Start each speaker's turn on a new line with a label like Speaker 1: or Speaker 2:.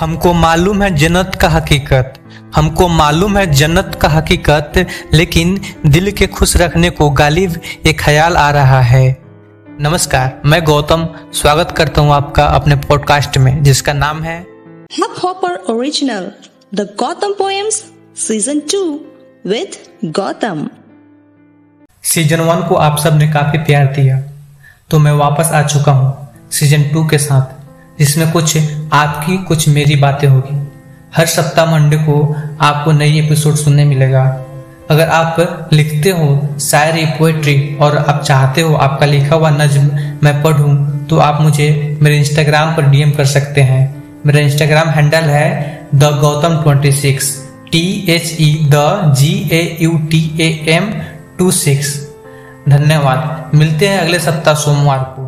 Speaker 1: हमको मालूम है जन्नत का हकीकत। हमको मालूम है जन्नत का हकीकत लेकिन दिल के खुश रखने को गालिब एक ख्याल आ रहा है। नमस्कार मैं गौतम स्वागत करता हूँ आपका अपने पॉडकास्ट में जिसका नाम है
Speaker 2: Original The Gotham Poems Season 2 with Gotham.
Speaker 1: Season one को आप सबने काफ़ी प्यार दिया तो मैं वापस आ चुका हूँ सीज़न टू के साथ। जिसमें कुछ आपकी, कुछ मेरी बातें होगी। हर सप्ताह मंडे को आपको नई एपिसोड सुनने मिलेगा। अगर आप लिखते हो शायरी पोएट्री और आप चाहते हो आपका लिखा हुआ नज्म मैं पढ़ूं तो आप मुझे मेरे इंस्टाग्राम पर डीएम कर सकते हैं। मेरा इंस्टाग्राम हैंडल है the Gautam twenty six T H E the G A U T A M two six. धन्यवाद। मिलते हैं अगले सप्ताह सोमवार को।